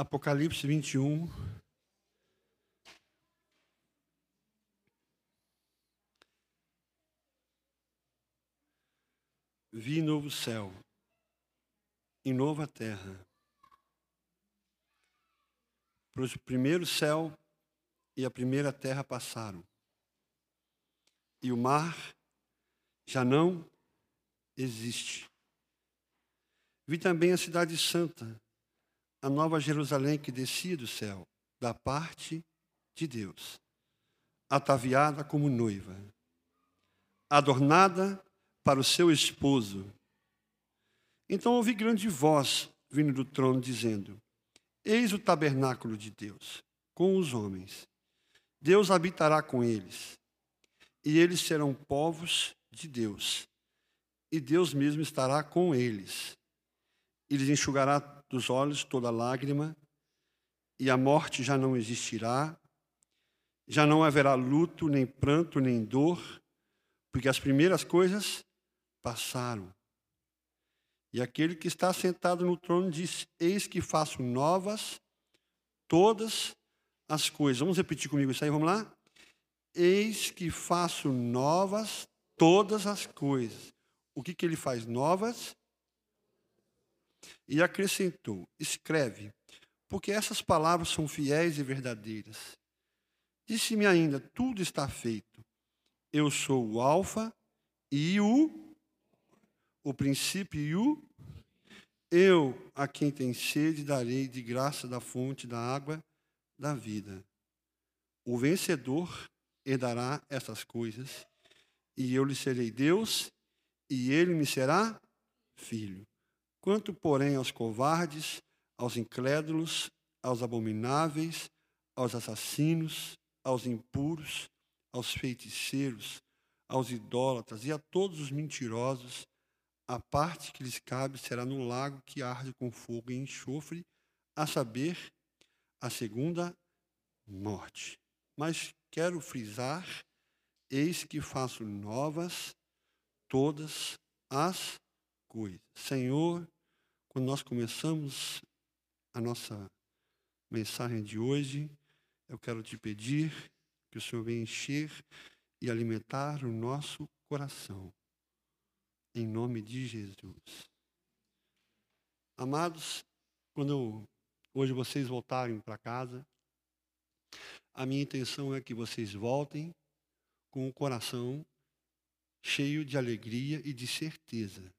Apocalipse 21. Vi novo céu e nova terra. Pois o primeiro céu e a primeira terra passaram, e o mar já não existe. Vi também a cidade santa, a nova Jerusalém que descia do céu, da parte de Deus, ataviada como noiva, adornada para o seu esposo. Então ouvi grande voz vindo do trono, dizendo: Eis o tabernáculo de Deus com os homens. Deus habitará com eles, e eles serão povos de Deus, e Deus mesmo estará com eles e lhes enxugará dos olhos toda lágrima, e a morte já não existirá, já não haverá luto, nem pranto, nem dor, porque as primeiras coisas passaram. E aquele que está sentado no trono diz: Eis que faço novas todas as coisas. Vamos repetir comigo isso aí, vamos lá? Eis que faço novas todas as coisas. O que, que ele faz novas? E acrescentou: Escreve, porque essas palavras são fiéis e verdadeiras. Disse-me ainda: Tudo está feito. Eu sou o Alfa e o, o princípio e o. Eu, a quem tem sede, darei de graça da fonte da água da vida. O vencedor herdará essas coisas, e eu lhe serei Deus, e ele me será filho. Quanto, porém, aos covardes, aos incrédulos, aos abomináveis, aos assassinos, aos impuros, aos feiticeiros, aos idólatras e a todos os mentirosos, a parte que lhes cabe será no lago que arde com fogo e enxofre, a saber, a segunda morte. Mas quero frisar: eis que faço novas todas as coisas. Senhor, quando nós começamos a nossa mensagem de hoje, eu quero te pedir que o Senhor venha encher e alimentar o nosso coração. Em nome de Jesus. Amados, quando hoje vocês voltarem para casa, a minha intenção é que vocês voltem com o coração cheio de alegria e de certeza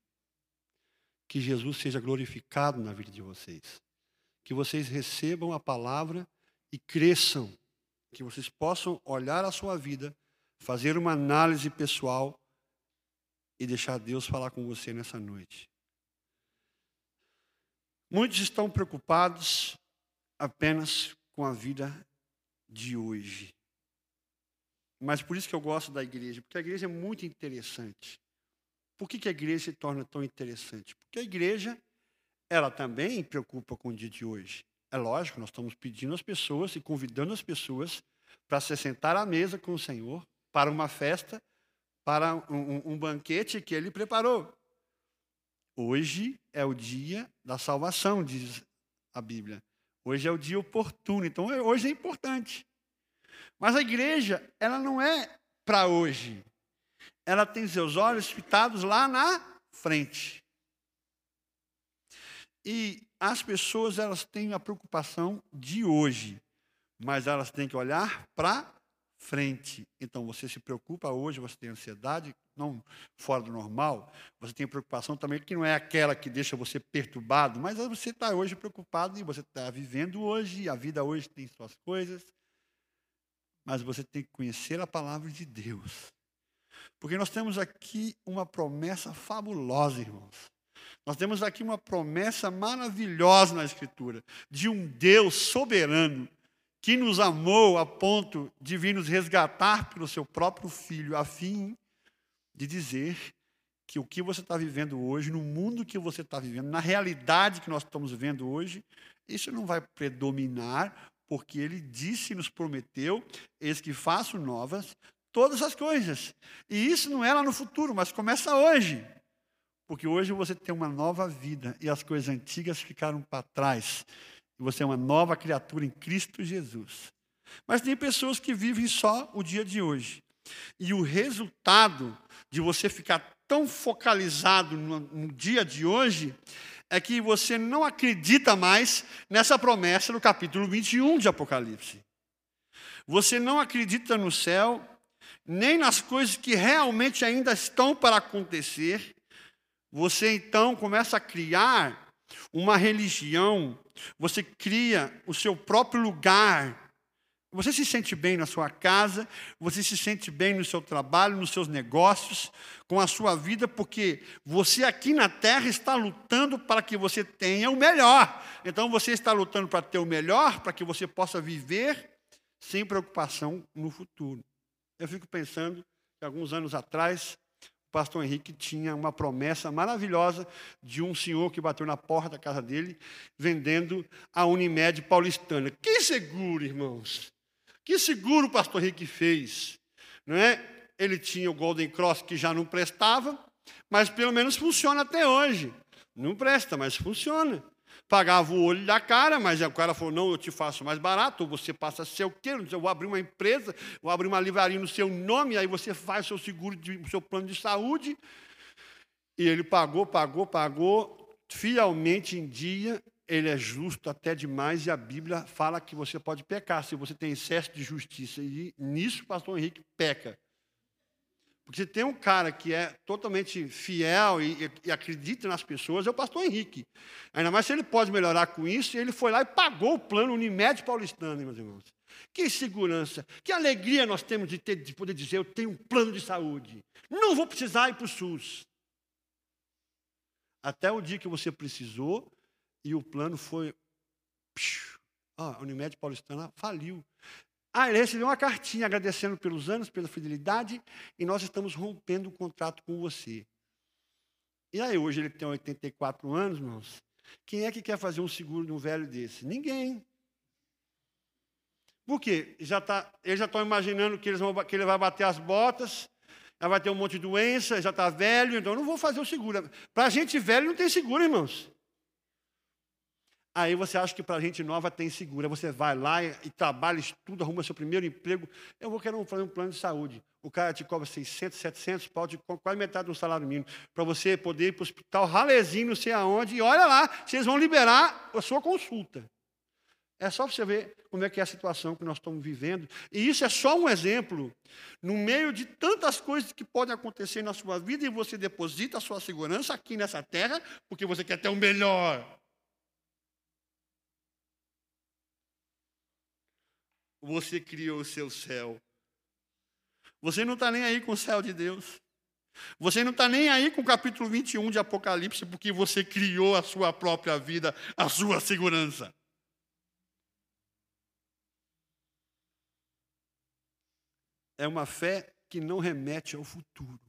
que Jesus seja glorificado na vida de vocês. Que vocês recebam a palavra e cresçam. Que vocês possam olhar a sua vida, fazer uma análise pessoal e deixar Deus falar com você nessa noite. Muitos estão preocupados apenas com a vida de hoje. Mas por isso que eu gosto da igreja, porque a igreja é muito interessante. Por que, que a igreja se torna tão interessante? Porque a igreja, ela também preocupa com o dia de hoje. É lógico, nós estamos pedindo às pessoas e convidando as pessoas para se sentar à mesa com o Senhor, para uma festa, para um, um banquete que Ele preparou. Hoje é o dia da salvação, diz a Bíblia. Hoje é o dia oportuno, então hoje é importante. Mas a igreja, ela não é para hoje ela tem seus olhos fitados lá na frente. E as pessoas, elas têm a preocupação de hoje, mas elas têm que olhar para frente. Então, você se preocupa hoje, você tem ansiedade, não fora do normal, você tem preocupação também que não é aquela que deixa você perturbado, mas você está hoje preocupado e você está vivendo hoje, a vida hoje tem suas coisas, mas você tem que conhecer a palavra de Deus. Porque nós temos aqui uma promessa fabulosa, irmãos. Nós temos aqui uma promessa maravilhosa na Escritura, de um Deus soberano que nos amou a ponto de vir nos resgatar pelo seu próprio Filho, a fim de dizer que o que você está vivendo hoje, no mundo que você está vivendo, na realidade que nós estamos vivendo hoje, isso não vai predominar, porque Ele disse e nos prometeu: eis que faço novas todas as coisas. E isso não é lá no futuro, mas começa hoje. Porque hoje você tem uma nova vida e as coisas antigas ficaram para trás. E você é uma nova criatura em Cristo Jesus. Mas tem pessoas que vivem só o dia de hoje. E o resultado de você ficar tão focalizado no, no dia de hoje é que você não acredita mais nessa promessa do capítulo 21 de Apocalipse. Você não acredita no céu, nem nas coisas que realmente ainda estão para acontecer. Você então começa a criar uma religião, você cria o seu próprio lugar você se sente bem na sua casa, você se sente bem no seu trabalho, nos seus negócios, com a sua vida, porque você aqui na terra está lutando para que você tenha o melhor. Então você está lutando para ter o melhor, para que você possa viver sem preocupação no futuro. Eu fico pensando que alguns anos atrás, o pastor Henrique tinha uma promessa maravilhosa de um senhor que bateu na porta da casa dele, vendendo a Unimed paulistana. Que seguro, irmãos! Que seguro o pastor Henrique fez. Não é? Ele tinha o Golden Cross que já não prestava, mas pelo menos funciona até hoje. Não presta, mas funciona. Pagava o olho da cara, mas o cara falou: não, eu te faço mais barato, você passa o quê? Eu vou abrir uma empresa, vou abrir uma livraria no seu nome, aí você faz o seu seguro, o seu plano de saúde. E ele pagou, pagou, pagou, fielmente em dia, ele é justo até demais e a Bíblia fala que você pode pecar se você tem excesso de justiça. E nisso pastor Henrique peca. Porque se tem um cara que é totalmente fiel e, e, e, acredita nas pessoas, é o pastor Henrique. Ainda mais se ele pode melhorar com isso, ele foi lá e pagou o plano Unimed paulistano, meus irmãos. Que segurança, que alegria nós temos de, ter, de poder dizer, eu tenho um plano de saúde. Não vou precisar ir para o SUS. Até o dia que você precisou, e o plano foi. Ah, a Unimed Paulistana faliu. Ah, ele recebeu uma cartinha agradecendo pelos anos, pela fidelidade, e nós estamos rompendo o contrato com você. E aí, hoje ele tem 84 anos, irmãos. Quem é que quer fazer um seguro de um velho desse? Ninguém. Por quê? Já tá, eles já estão imaginando que, vão, que, ele vai bater as botas, já vai ter um monte de doença, já está velho, então não vou fazer o seguro. Para gente velho não tem seguro, irmãos. Aí você acha que para gente nova tem segura. Você vai lá e, trabalha, estuda, arruma seu primeiro emprego. Eu vou querer fazer um plano de saúde. O cara te cobra 600, 700, pode quase metade do salário mínimo. Para você poder ir para o hospital, ralezinho, não sei aonde. E olha lá, vocês vão liberar a sua consulta. É só você ver como é que é a situação que nós estamos vivendo. E isso é só um exemplo. No meio de tantas coisas que podem acontecer na sua vida, e você deposita a sua segurança aqui nessa terra, porque você quer ter o melhor. Você criou o seu céu. Você não está nem aí com o céu de Deus. Você não está nem aí com o capítulo 21 de Apocalipse, porque você criou a sua própria vida, a sua segurança. É uma fé que não remete ao futuro,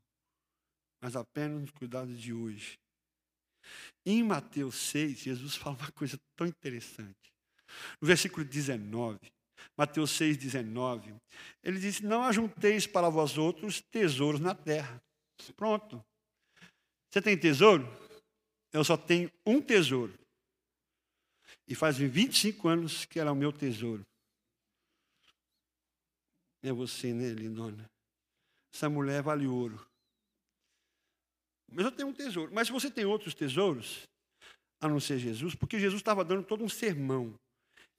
mas apenas nos cuidados de hoje. Em Mateus 6, Jesus fala uma coisa tão interessante. No versículo 19, Mateus 6,19. Ele disse: Não ajunteis para vós outros tesouros na terra. Pronto. Você tem tesouro? Eu só tenho um tesouro. E faz 25 anos que era o meu tesouro. É você, né, lindona? Essa mulher vale ouro. Mas eu tenho um tesouro. Mas se você tem outros tesouros, a não ser Jesus, porque Jesus estava dando todo um sermão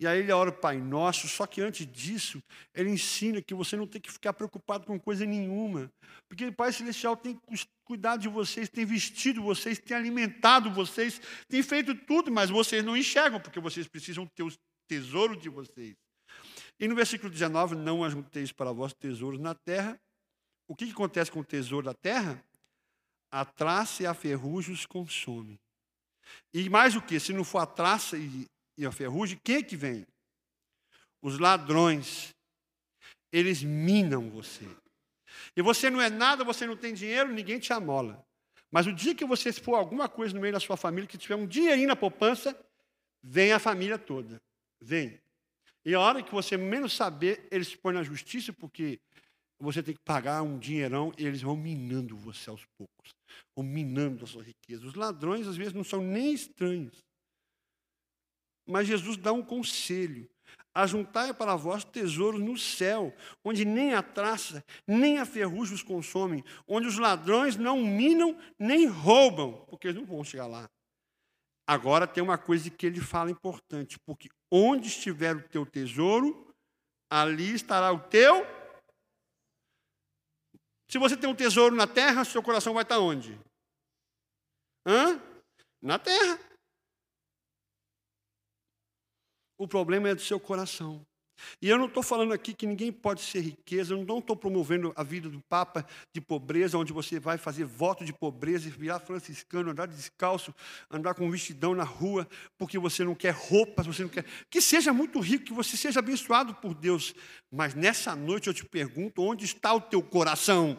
e aí ele ora o Pai Nosso, só que antes disso, ele ensina que você não tem que ficar preocupado com coisa nenhuma. Porque o Pai Celestial tem cuidado de vocês, tem vestido vocês, tem alimentado vocês, tem feito tudo, mas vocês não enxergam, porque vocês precisam ter o tesouro de vocês. E no versículo 19, não ajunteis para vós tesouros na terra. O que, que acontece com o tesouro da terra? A traça e a ferrugem os consome. E mais o que? Se não for a traça e e a ferrugem, quem é que vem? Os ladrões. Eles minam você. E você não é nada, você não tem dinheiro, ninguém te amola. Mas o dia que você for alguma coisa no meio da sua família, que tiver um dinheirinho na poupança, vem a família toda. Vem. E a hora que você menos saber, eles se põem na justiça, porque você tem que pagar um dinheirão e eles vão minando você aos poucos. Vão minando a sua riqueza. Os ladrões, às vezes, não são nem estranhos. Mas Jesus dá um conselho. Ajuntai para vós tesouros no céu, onde nem a traça, nem a ferrugem os consomem, onde os ladrões não minam nem roubam, porque eles não vão chegar lá. Agora tem uma coisa que ele fala importante, porque onde estiver o teu tesouro, ali estará o teu. Se você tem um tesouro na terra, seu coração vai estar onde? Hã? Na terra. O problema é do seu coração. E eu não estou falando aqui que ninguém pode ser riqueza, eu não estou promovendo a vida do Papa de pobreza, onde você vai fazer voto de pobreza e virar franciscano, andar descalço, andar com vestidão na rua, porque você não quer roupas, você não quer. Que seja muito rico, que você seja abençoado por Deus. Mas nessa noite eu te pergunto: onde está o teu coração?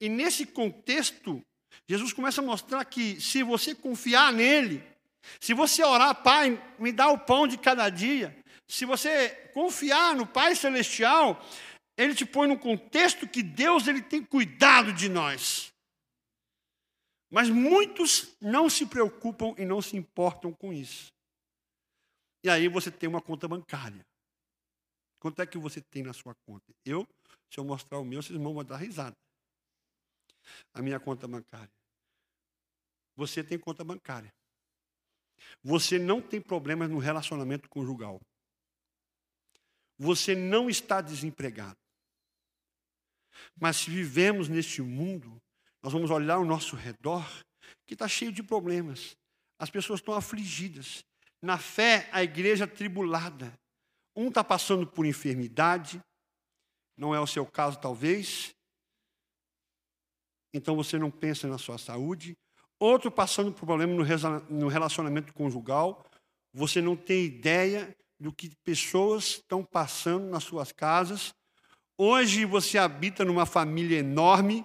E nesse contexto, Jesus começa a mostrar que se você confiar nele, se você orar, Pai, me dá o pão de cada dia. Se você confiar no Pai Celestial, Ele te põe no contexto que Deus ele tem cuidado de nós. Mas muitos não se preocupam e não se importam com isso. E aí você tem uma conta bancária. Quanto é que você tem na sua conta? Eu, se eu mostrar o meu, vocês vão dar risada. A minha conta bancária. Você tem conta bancária. Você não tem problemas no relacionamento conjugal. Você não está desempregado. Mas se vivemos neste mundo, nós vamos olhar ao nosso redor, que está cheio de problemas. As pessoas estão afligidas. Na fé, a igreja tribulada. Um está passando por enfermidade, não é o seu caso, talvez. Então você não pensa na sua saúde outro passando por problema no relacionamento conjugal, você não tem ideia do que pessoas estão passando nas suas casas. Hoje você habita numa família enorme,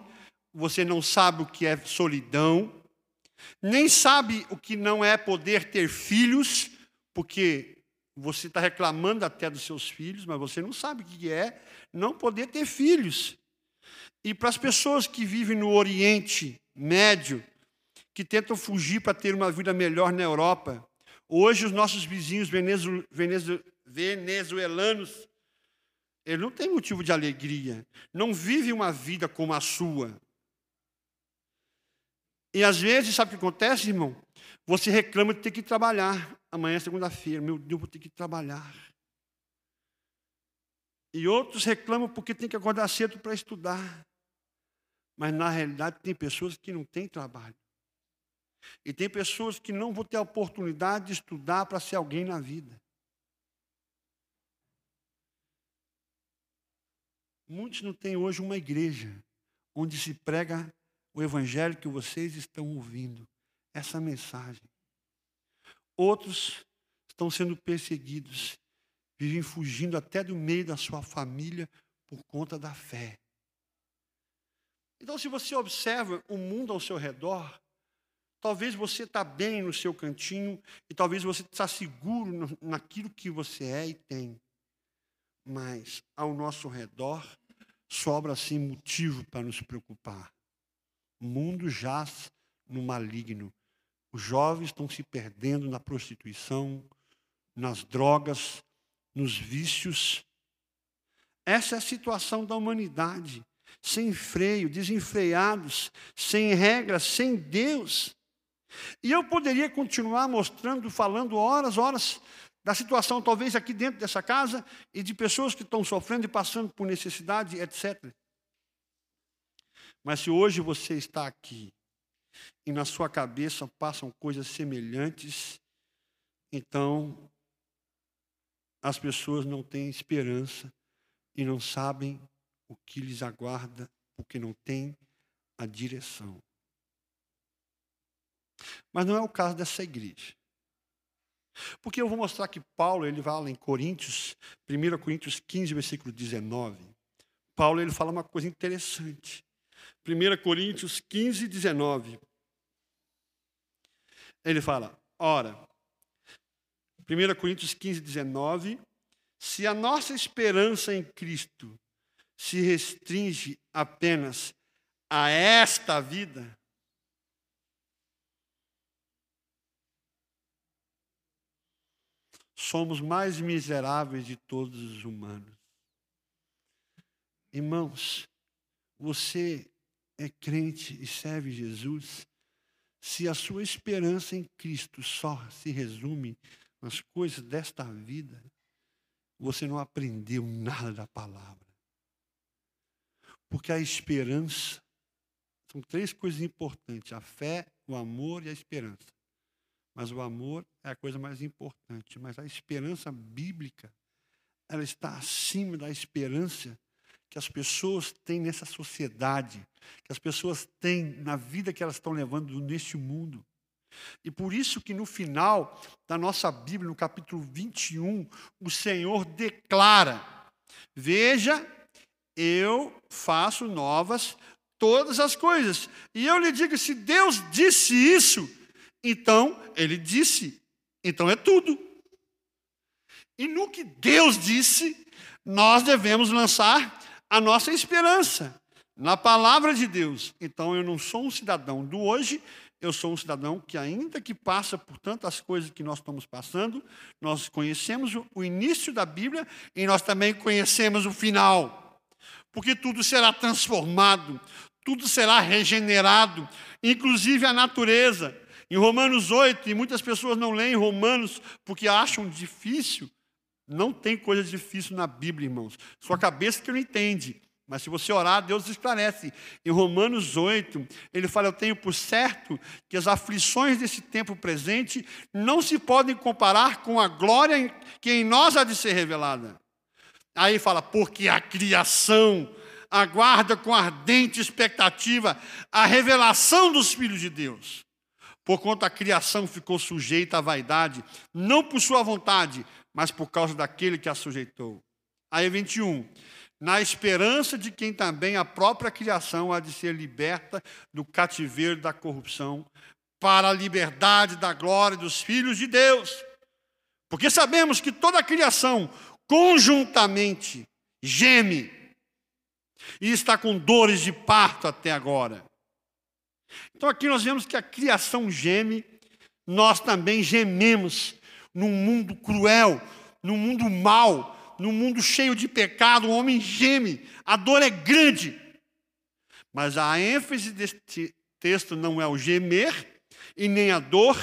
você não sabe o que é solidão, nem sabe o que não é poder ter filhos, porque você está reclamando até dos seus filhos, mas você não sabe o que é não poder ter filhos. E para as pessoas que vivem no Oriente Médio, que tentam fugir para ter uma vida melhor na Europa. Hoje, os nossos vizinhos venezuelanos, eles não têm motivo de alegria, não vivem uma vida como a sua. E às vezes, sabe o que acontece, irmão? Você reclama de ter que trabalhar. Amanhã é segunda-feira, meu Deus, vou ter que trabalhar. E outros reclamam porque tem que acordar cedo para estudar. Mas na realidade tem pessoas que não têm trabalho. E tem pessoas que não vão ter a oportunidade de estudar para ser alguém na vida. Muitos não têm hoje uma igreja onde se prega o evangelho que vocês estão ouvindo, essa mensagem. Outros estão sendo perseguidos, vivem fugindo até do meio da sua família por conta da fé. Então, se você observa o mundo ao seu redor, Talvez você está bem no seu cantinho e talvez você está seguro naquilo que você é e tem. Mas ao nosso redor sobra assim motivo para nos preocupar. O mundo jaz no maligno. Os jovens estão se perdendo na prostituição, nas drogas, nos vícios. Essa é a situação da humanidade, sem freio, desenfreados, sem regras, sem Deus. E eu poderia continuar mostrando, falando horas, horas da situação, talvez aqui dentro dessa casa, e de pessoas que estão sofrendo e passando por necessidade, etc. Mas se hoje você está aqui e na sua cabeça passam coisas semelhantes, então as pessoas não têm esperança e não sabem o que lhes aguarda, porque não têm a direção. Mas não é o caso dessa igreja. Porque eu vou mostrar que Paulo, ele fala em Coríntios, 1 Coríntios 15, versículo 19. Paulo, ele fala uma coisa interessante. 1 Coríntios 15, 19. Ele fala, ora, 1 Coríntios 15, 19, se a nossa esperança em Cristo se restringe apenas a esta vida, somos mais miseráveis de todos os humanos. Irmãos, você é crente e serve Jesus, se a sua esperança em Cristo só se resume nas coisas desta vida, você não aprendeu nada da palavra. Porque a esperança são três coisas importantes: a fé, o amor e a esperança. Mas o amor é a coisa mais importante. Mas a esperança bíblica, ela está acima da esperança que as pessoas têm nessa sociedade, que as pessoas têm na vida que elas estão levando neste mundo. E por isso que no final da nossa Bíblia, no capítulo 21, o Senhor declara: Veja, eu faço novas todas as coisas. E eu lhe digo: se Deus disse isso, então ele disse, então é tudo. E no que Deus disse, nós devemos lançar a nossa esperança na palavra de Deus. Então eu não sou um cidadão do hoje, eu sou um cidadão que, ainda que passa por tantas coisas que nós estamos passando, nós conhecemos o início da Bíblia e nós também conhecemos o final. Porque tudo será transformado, tudo será regenerado, inclusive a natureza. Em Romanos 8, e muitas pessoas não leem Romanos porque acham difícil, não tem coisa difícil na Bíblia, irmãos. Sua cabeça que não entende. Mas se você orar, Deus esclarece. Em Romanos 8, ele fala: Eu tenho por certo que as aflições desse tempo presente não se podem comparar com a glória que em nós há de ser revelada. Aí fala: Porque a criação aguarda com ardente expectativa a revelação dos filhos de Deus. Porquanto a criação ficou sujeita à vaidade, não por sua vontade, mas por causa daquele que a sujeitou. Aí 21. Na esperança de quem também a própria criação há de ser liberta do cativeiro da corrupção, para a liberdade da glória dos filhos de Deus. Porque sabemos que toda a criação conjuntamente geme e está com dores de parto até agora. Então aqui nós vemos que a criação geme, nós também gememos num mundo cruel, num mundo mau, num mundo cheio de pecado, o homem geme, a dor é grande. Mas a ênfase deste texto não é o gemer e nem a dor,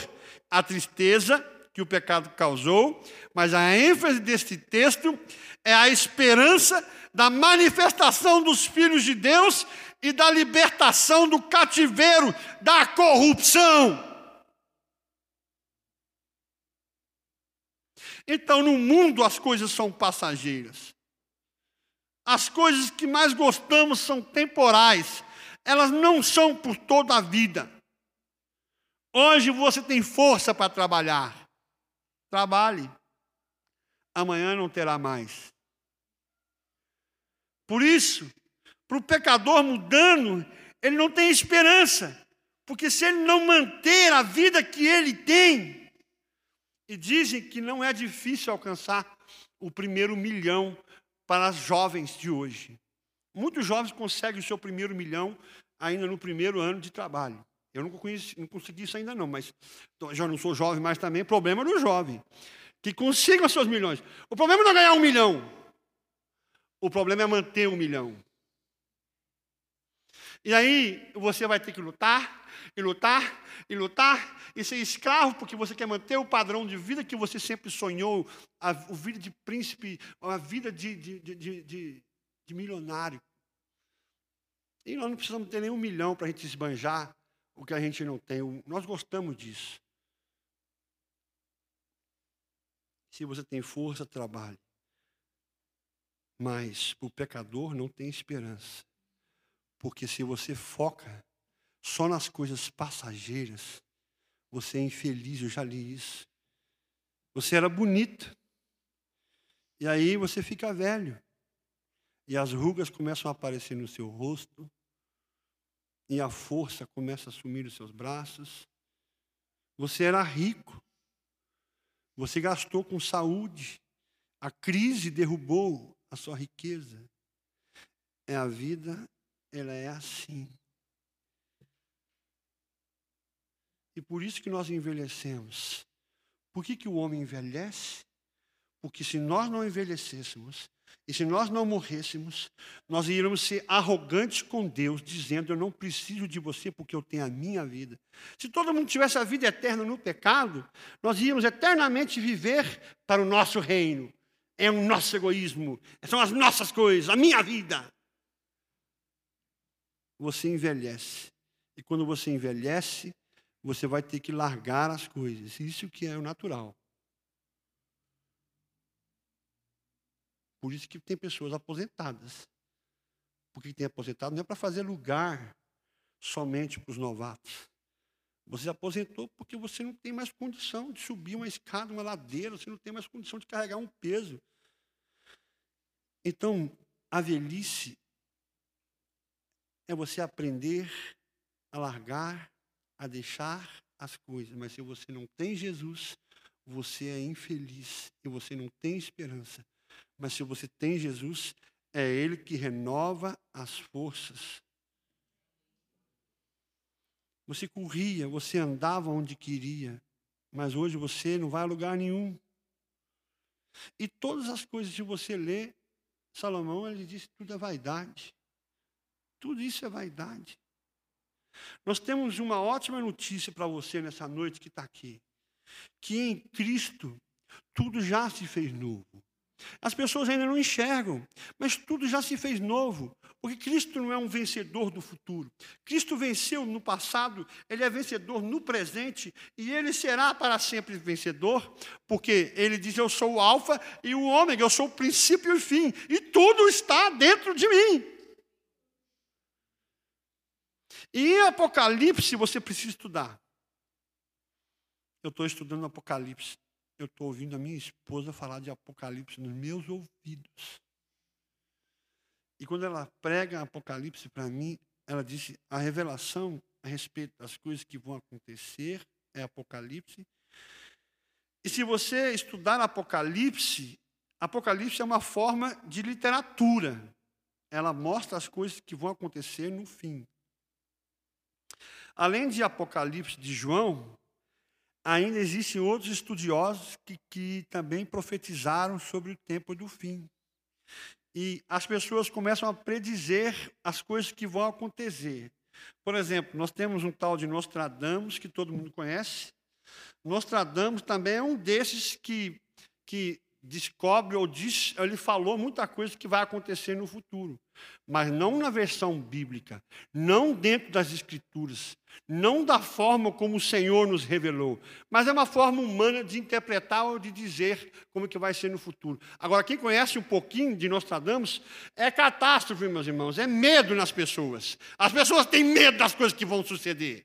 a tristeza que o pecado causou, mas a ênfase deste texto é a esperança da manifestação dos filhos de Deus e da libertação do cativeiro da corrupção. Então, no mundo, as coisas são passageiras. As coisas que mais gostamos são temporais. Elas não são por toda a vida. Hoje você tem força para trabalhar. Trabalhe. Amanhã não terá mais. Por isso, para o pecador mudando, ele não tem esperança. Porque se ele não manter a vida que ele tem, e dizem que não é difícil alcançar o primeiro milhão para as jovens de hoje. Muitos jovens conseguem o seu primeiro milhão ainda no primeiro ano de trabalho. Eu não, conheci, não consegui isso ainda não, mas já não sou jovem mais também, problema do jovem. Que consigam os seus milhões. O problema não é ganhar um milhão. O problema é manter um milhão. E aí você vai ter que lutar, e lutar, e lutar, e ser escravo, porque você quer manter o padrão de vida que você sempre sonhou, a, a vida de príncipe, a vida de, de, de, de, de milionário. E nós não precisamos ter nenhum milhão para a gente esbanjar o que a gente não tem. Nós gostamos disso. Se você tem força, trabalhe. Mas o pecador não tem esperança. Porque se você foca só nas coisas passageiras, você é infeliz, eu já li isso. Você era bonito. E aí você fica velho. E as rugas começam a aparecer no seu rosto. E a força começa a sumir nos seus braços. Você era rico. Você gastou com saúde. A crise derrubou a sua riqueza. É a vida ela é assim. E por isso que nós envelhecemos. Por que, que o homem envelhece? Porque se nós não envelhecêssemos, e se nós não morrêssemos, nós iríamos ser arrogantes com Deus, dizendo: Eu não preciso de você porque eu tenho a minha vida. Se todo mundo tivesse a vida eterna no pecado, nós íamos eternamente viver para o nosso reino. É o nosso egoísmo, são as nossas coisas, a minha vida. Você envelhece. E quando você envelhece, você vai ter que largar as coisas. Isso que é o natural. Por isso que tem pessoas aposentadas. Porque tem aposentado não é para fazer lugar somente para os novatos. Você se aposentou porque você não tem mais condição de subir uma escada, uma ladeira, você não tem mais condição de carregar um peso. Então, a velhice é você aprender a largar, a deixar as coisas. Mas se você não tem Jesus, você é infeliz e você não tem esperança. Mas se você tem Jesus, é Ele que renova as forças. Você corria, você andava onde queria, mas hoje você não vai a lugar nenhum. E todas as coisas que você lê, Salomão ele disse tudo é vaidade. Tudo isso é vaidade. Nós temos uma ótima notícia para você nessa noite que está aqui. Que em Cristo tudo já se fez novo. As pessoas ainda não enxergam, mas tudo já se fez novo, porque Cristo não é um vencedor do futuro. Cristo venceu no passado, ele é vencedor no presente e ele será para sempre vencedor, porque ele diz: Eu sou o Alfa e o Ômega, eu sou o princípio e o fim, e tudo está dentro de mim. E Apocalipse você precisa estudar. Eu estou estudando Apocalipse eu estou ouvindo a minha esposa falar de Apocalipse nos meus ouvidos. E quando ela prega Apocalipse para mim, ela disse: a revelação a respeito das coisas que vão acontecer é Apocalipse. E se você estudar Apocalipse, Apocalipse é uma forma de literatura. Ela mostra as coisas que vão acontecer no fim. Além de Apocalipse de João, ainda existem outros estudiosos que, que também profetizaram sobre o tempo do fim. E as pessoas começam a predizer as coisas que vão acontecer. Por exemplo, nós temos um tal de Nostradamus, que todo mundo conhece. Nostradamus também é um desses que, que descobre ou diz, ele falou muita coisa que vai acontecer no futuro, mas não na versão bíblica, não dentro das escrituras, não da forma como o Senhor nos revelou, mas é uma forma humana de interpretar ou de dizer como que vai ser no futuro. Agora, quem conhece um pouquinho de Nostradamus, é catástrofe, meus irmãos, é medo nas pessoas. As pessoas têm medo das coisas que vão suceder.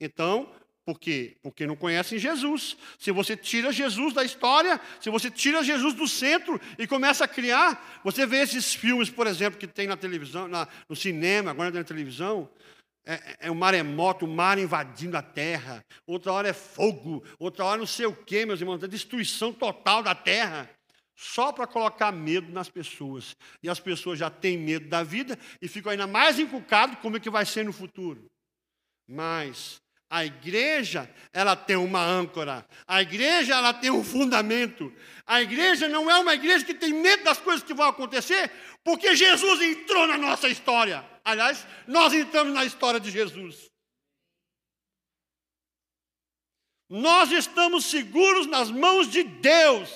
Então, por quê? Porque não conhecem Jesus. Se você tira Jesus da história, se você tira Jesus do centro e começa a criar, você vê esses filmes, por exemplo, que tem na televisão, na, no cinema, agora na televisão, é, é um maremoto, o mar invadindo a terra, outra hora é fogo, outra hora não sei o quê, meus irmãos, é destruição total da terra. Só para colocar medo nas pessoas. E as pessoas já têm medo da vida e ficam ainda mais encucados como é que vai ser no futuro. Mas a igreja, ela tem uma âncora. A igreja, ela tem um fundamento. A igreja não é uma igreja que tem medo das coisas que vão acontecer, porque Jesus entrou na nossa história. Aliás, nós entramos na história de Jesus. Nós estamos seguros nas mãos de Deus.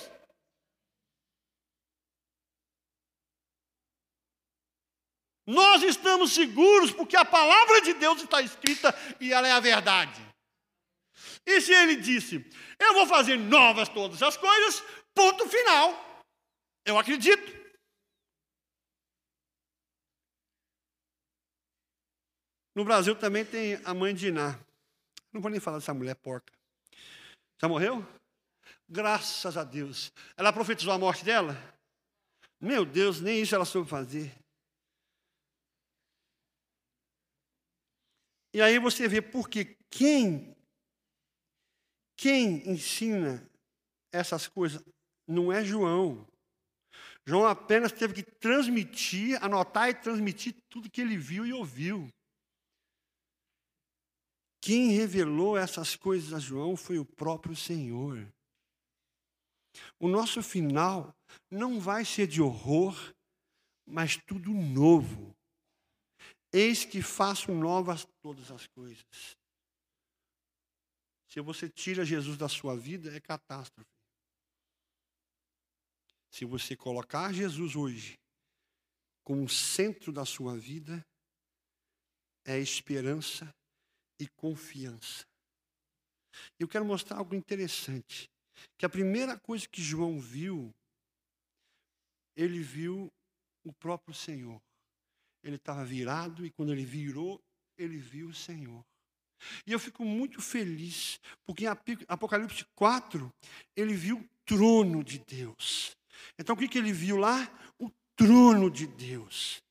Nós estamos seguros porque a palavra de Deus está escrita e ela é a verdade. E se ele disse, eu vou fazer novas todas as coisas, ponto final. Eu acredito. No Brasil também tem a mãe de Iná. Não vou nem falar dessa mulher porca. Já morreu? Graças a Deus. Ela profetizou a morte dela? Meu Deus, nem isso ela soube fazer. E aí você vê porque quem quem ensina essas coisas não é João. João apenas teve que transmitir, anotar e transmitir tudo que ele viu e ouviu. Quem revelou essas coisas a João foi o próprio Senhor. o nosso final não vai ser de horror, mas tudo novo. Eis que faço novas todas as coisas. Se você tira Jesus da sua vida, é catástrofe. Se você colocar Jesus hoje como centro da sua vida, é esperança e confiança. Eu quero mostrar algo interessante, que a primeira coisa que João viu, ele viu o próprio Senhor. Ele estava virado e quando ele virou, ele viu o Senhor. E eu fico muito feliz, porque em Apocalipse 4, ele viu o trono de Deus. Então o que, que ele viu lá? O trono de Deus.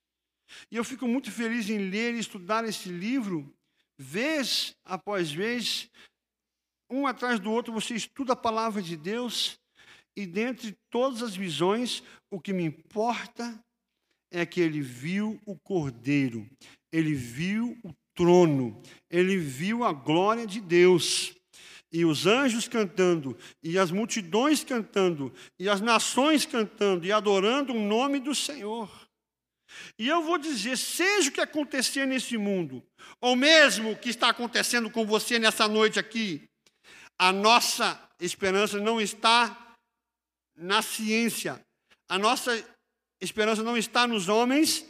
E eu fico muito feliz em ler e estudar esse livro, vez após vez, um atrás do outro, você estuda a palavra de Deus, e dentre todas as visões, o que me importa é que ele viu o cordeiro, ele viu o trono, ele viu a glória de Deus. E os anjos cantando, e as multidões cantando, e as nações cantando e adorando o nome do Senhor. E eu vou dizer: seja o que acontecer nesse mundo, ou mesmo o que está acontecendo com você nessa noite aqui, a nossa esperança não está na ciência, a nossa esperança não está nos homens,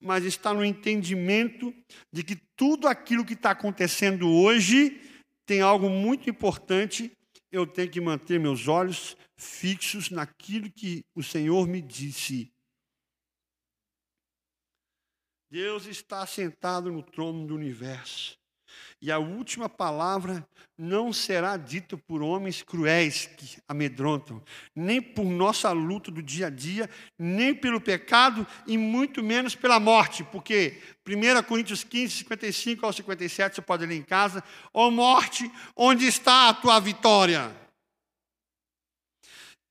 mas está no entendimento de que tudo aquilo que está acontecendo hoje tem algo muito importante. Eu tenho que manter meus olhos fixos naquilo que o Senhor me disse. Deus está sentado no trono do universo. E a última palavra não será dita por homens cruéis que amedrontam, nem por nossa luta do dia a dia, nem pelo pecado e muito menos pela morte, porque 1 Coríntios 15, 55 ao 57, você pode ler em casa: Ó oh morte, onde está a tua vitória?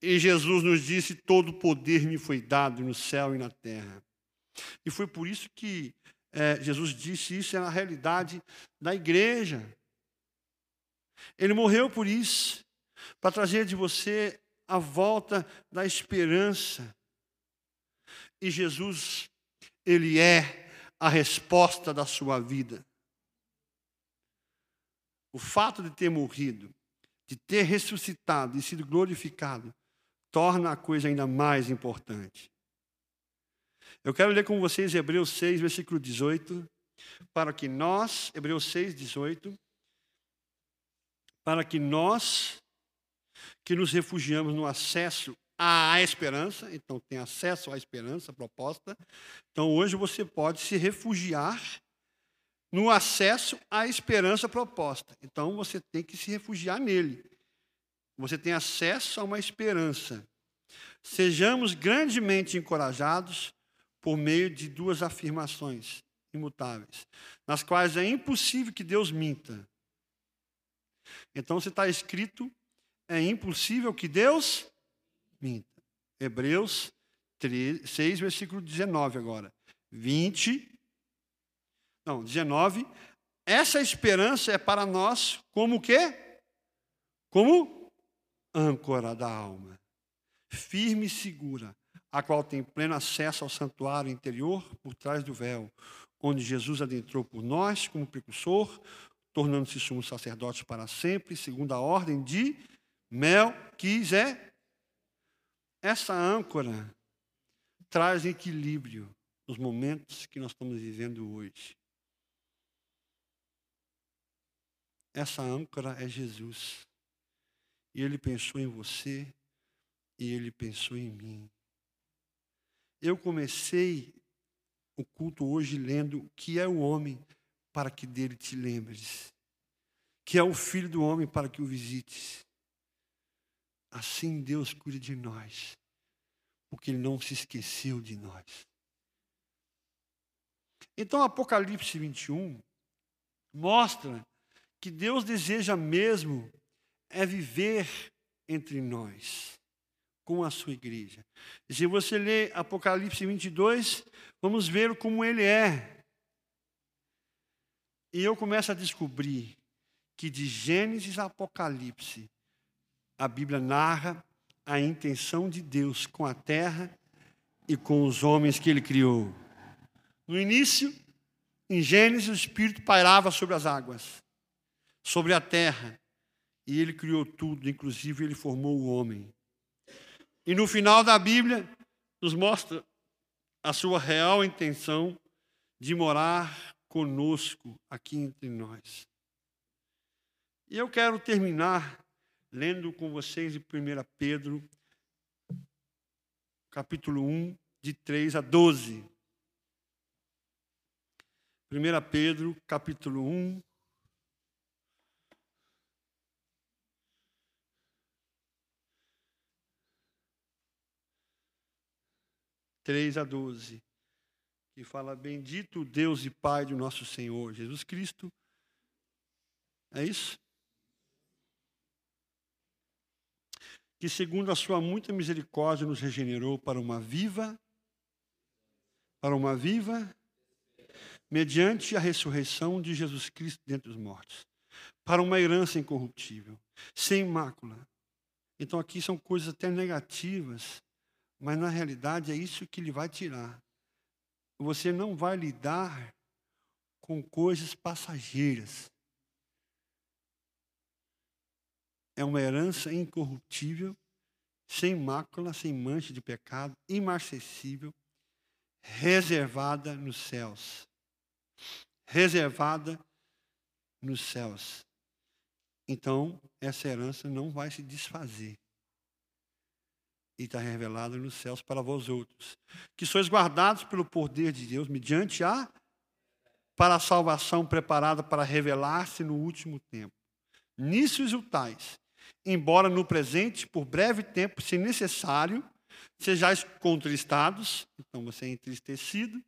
E Jesus nos disse: Todo poder me foi dado no céu e na terra. E foi por isso que é, Jesus disse isso é a realidade da igreja. Ele morreu por isso, para trazer de você a volta da esperança. E Jesus, Ele é a resposta da sua vida. O fato de ter morrido, de ter ressuscitado e sido glorificado, torna a coisa ainda mais importante. Eu quero ler com vocês Hebreus 6, versículo 18, para que nós, Hebreus 6, 18, para que nós, que nos refugiamos no acesso à esperança, então tem acesso à esperança proposta, então hoje você pode se refugiar no acesso à esperança proposta. Então você tem que se refugiar nele. Você tem acesso a uma esperança. Sejamos grandemente encorajados por meio de duas afirmações imutáveis, nas quais é impossível que Deus minta. Então, se está escrito, é impossível que Deus minta. Hebreus 3, 6, versículo 19 agora. 20, não, 19. Essa esperança é para nós como o quê? Como âncora da alma. Firme e segura a qual tem pleno acesso ao santuário interior por trás do véu, onde Jesus adentrou por nós como precursor, tornando-se sumo sacerdote para sempre, segundo a ordem de Melquisedeque. Essa âncora traz equilíbrio nos momentos que nós estamos vivendo hoje. Essa âncora é Jesus. E ele pensou em você e ele pensou em mim. Eu comecei o culto hoje lendo que é o homem para que dele te lembres, que é o filho do homem para que o visites. Assim Deus cuida de nós, porque Ele não se esqueceu de nós. Então, Apocalipse 21 mostra que Deus deseja mesmo é viver entre nós com a sua igreja. E se você ler Apocalipse 22, vamos ver como ele é. E eu começo a descobrir que de Gênesis a Apocalipse, a Bíblia narra a intenção de Deus com a terra e com os homens que ele criou. No início, em Gênesis, o Espírito pairava sobre as águas, sobre a terra, e ele criou tudo, inclusive ele formou o homem. E no final da Bíblia, nos mostra a sua real intenção de morar conosco aqui entre nós. E eu quero terminar lendo com vocês em 1 Pedro, capítulo 1, de 3 a 12. 1 Pedro, capítulo 1. Três a doze, que fala: Bendito Deus e Pai do nosso Senhor Jesus Cristo. É isso? Que segundo a sua muita misericórdia nos regenerou para uma viva, para uma viva mediante a ressurreição de Jesus Cristo dentre os mortos, para uma herança incorruptível, sem mácula. Então aqui são coisas até negativas, mas na realidade é isso que ele vai tirar. Você não vai lidar com coisas passageiras. É uma herança incorruptível, sem mácula, sem mancha de pecado, imarcessível, reservada nos céus reservada nos céus. Então, essa herança não vai se desfazer. E está revelada nos céus para vós outros, que sois guardados pelo poder de Deus, mediante a para a salvação preparada para revelar-se no último tempo. Nisso exultais, embora no presente, por breve tempo, se necessário, sejais contristados, então você é entristecido,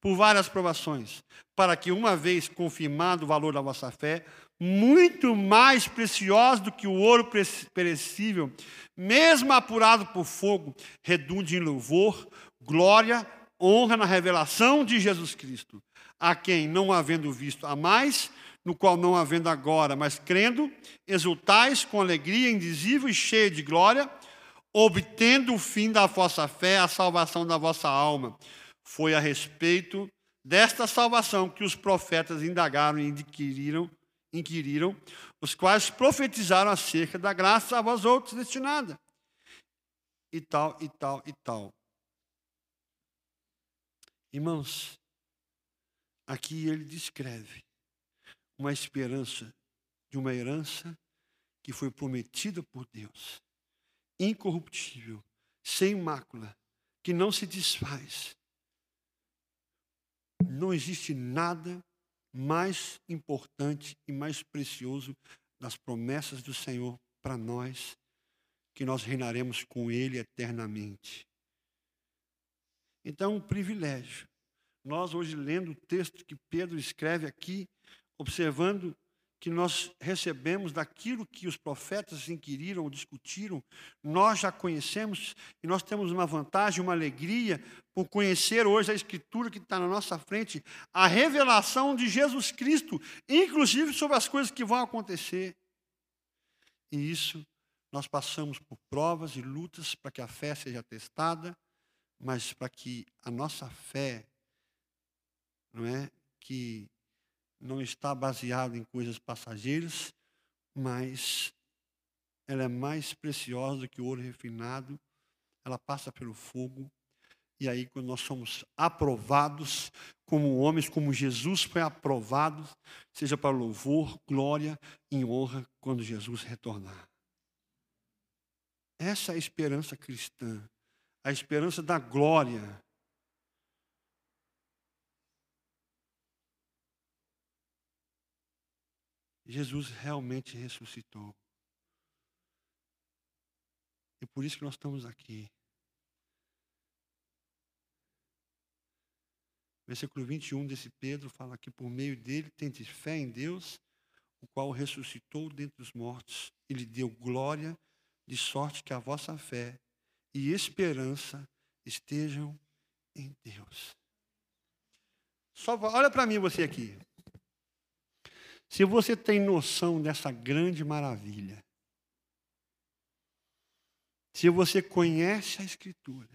por várias provações, para que, uma vez confirmado o valor da vossa fé, muito mais precioso do que o ouro perecível, mesmo apurado por fogo, redunde em louvor, glória, honra na revelação de Jesus Cristo, a quem, não havendo visto a mais, no qual não havendo agora, mas crendo, exultais com alegria indizível e cheia de glória, obtendo o fim da vossa fé, a salvação da vossa alma foi a respeito desta salvação que os profetas indagaram e inquiriram, inquiriram os quais profetizaram acerca da graça a vós outros destinada. E tal, e tal, e tal. Irmãos, aqui ele descreve uma esperança de uma herança que foi prometida por Deus, incorruptível, sem mácula, que não se desfaz, não existe nada mais importante e mais precioso das promessas do Senhor para nós, que nós reinaremos com Ele eternamente. Então, um privilégio. Nós, hoje, lendo o texto que Pedro escreve aqui, observando que nós recebemos daquilo que os profetas inquiriram ou discutiram, nós já conhecemos e nós temos uma vantagem, uma alegria por conhecer hoje a Escritura que está na nossa frente, a revelação de Jesus Cristo, inclusive sobre as coisas que vão acontecer. E isso nós passamos por provas e lutas para que a fé seja testada, mas para que a nossa fé, não é, que não está baseado em coisas passageiras, mas ela é mais preciosa do que o ouro refinado, ela passa pelo fogo. E aí, quando nós somos aprovados como homens, como Jesus foi aprovado, seja para louvor, glória e honra quando Jesus retornar. Essa é a esperança cristã, a esperança da glória, Jesus realmente ressuscitou. E por isso que nós estamos aqui. Versículo 21 desse Pedro fala que por meio dele tente fé em Deus, o qual ressuscitou dentre os mortos e lhe deu glória, de sorte que a vossa fé e esperança estejam em Deus. Só olha para mim você aqui. Se você tem noção dessa grande maravilha, Se você conhece a Escritura,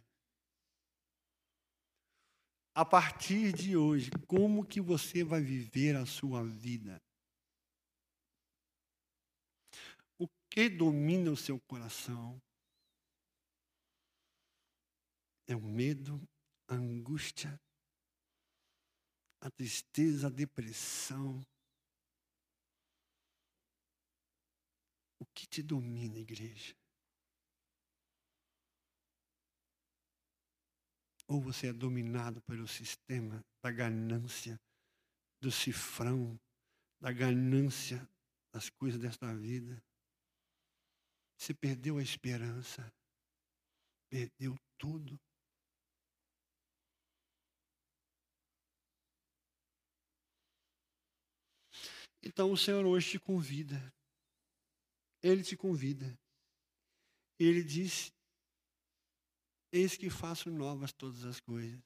a partir de hoje, como que você vai viver a sua vida? O que domina o seu coração? É o medo, a angústia, a tristeza, a depressão. O que te domina, igreja? Ou você é dominado pelo sistema da ganância, do cifrão, da ganância das coisas desta vida. Você perdeu a esperança, perdeu tudo. Então o Senhor hoje te convida. Ele te convida. Ele diz: Eis que faço novas todas as coisas.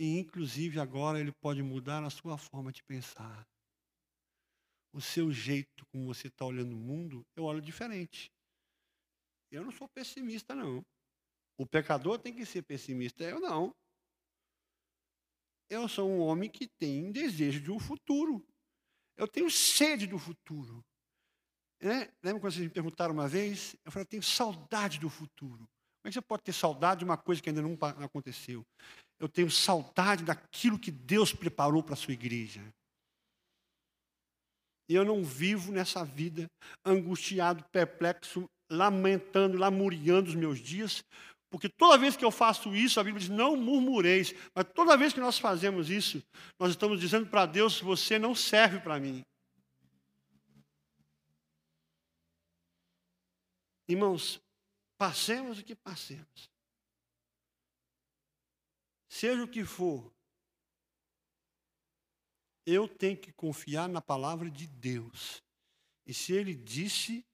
E inclusive agora ele pode mudar a sua forma de pensar. O seu jeito, como você está olhando o mundo, eu olho diferente. Eu não sou pessimista, não. O pecador tem que ser pessimista, eu não. Eu sou um homem que tem desejo de um futuro. Eu tenho sede do futuro. Né? Lembra quando vocês me perguntaram uma vez? Eu falei, eu tenho saudade do futuro. Como é que você pode ter saudade de uma coisa que ainda não aconteceu? Eu tenho saudade daquilo que Deus preparou para a sua igreja. E eu não vivo nessa vida angustiado, perplexo, lamentando, lamuriando os meus dias, porque toda vez que eu faço isso, a Bíblia diz: não murmureis. Mas toda vez que nós fazemos isso, nós estamos dizendo para Deus: você não serve para mim. Irmãos, passemos o que passemos. Seja o que for, eu tenho que confiar na palavra de Deus. E se Ele disse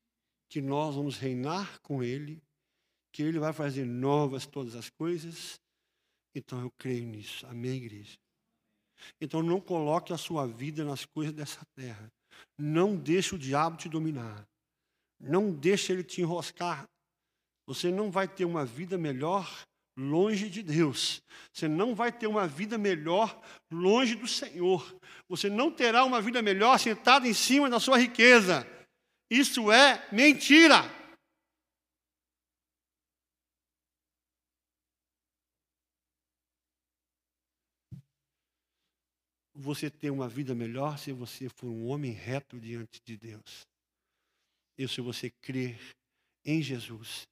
que nós vamos reinar com Ele, que Ele vai fazer novas todas as coisas. Então eu creio nisso. Amém, igreja? Então não coloque a sua vida nas coisas dessa terra. Não deixe o diabo te dominar. Não deixe ele te enroscar. Você não vai ter uma vida melhor longe de Deus. Você não vai ter uma vida melhor longe do Senhor. Você não terá uma vida melhor sentado em cima da sua riqueza. Isso é mentira. você ter uma vida melhor se você for um homem reto diante de Deus. E se você crer em Jesus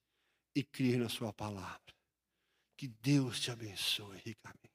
e crer na Sua palavra. Que Deus te abençoe ricamente.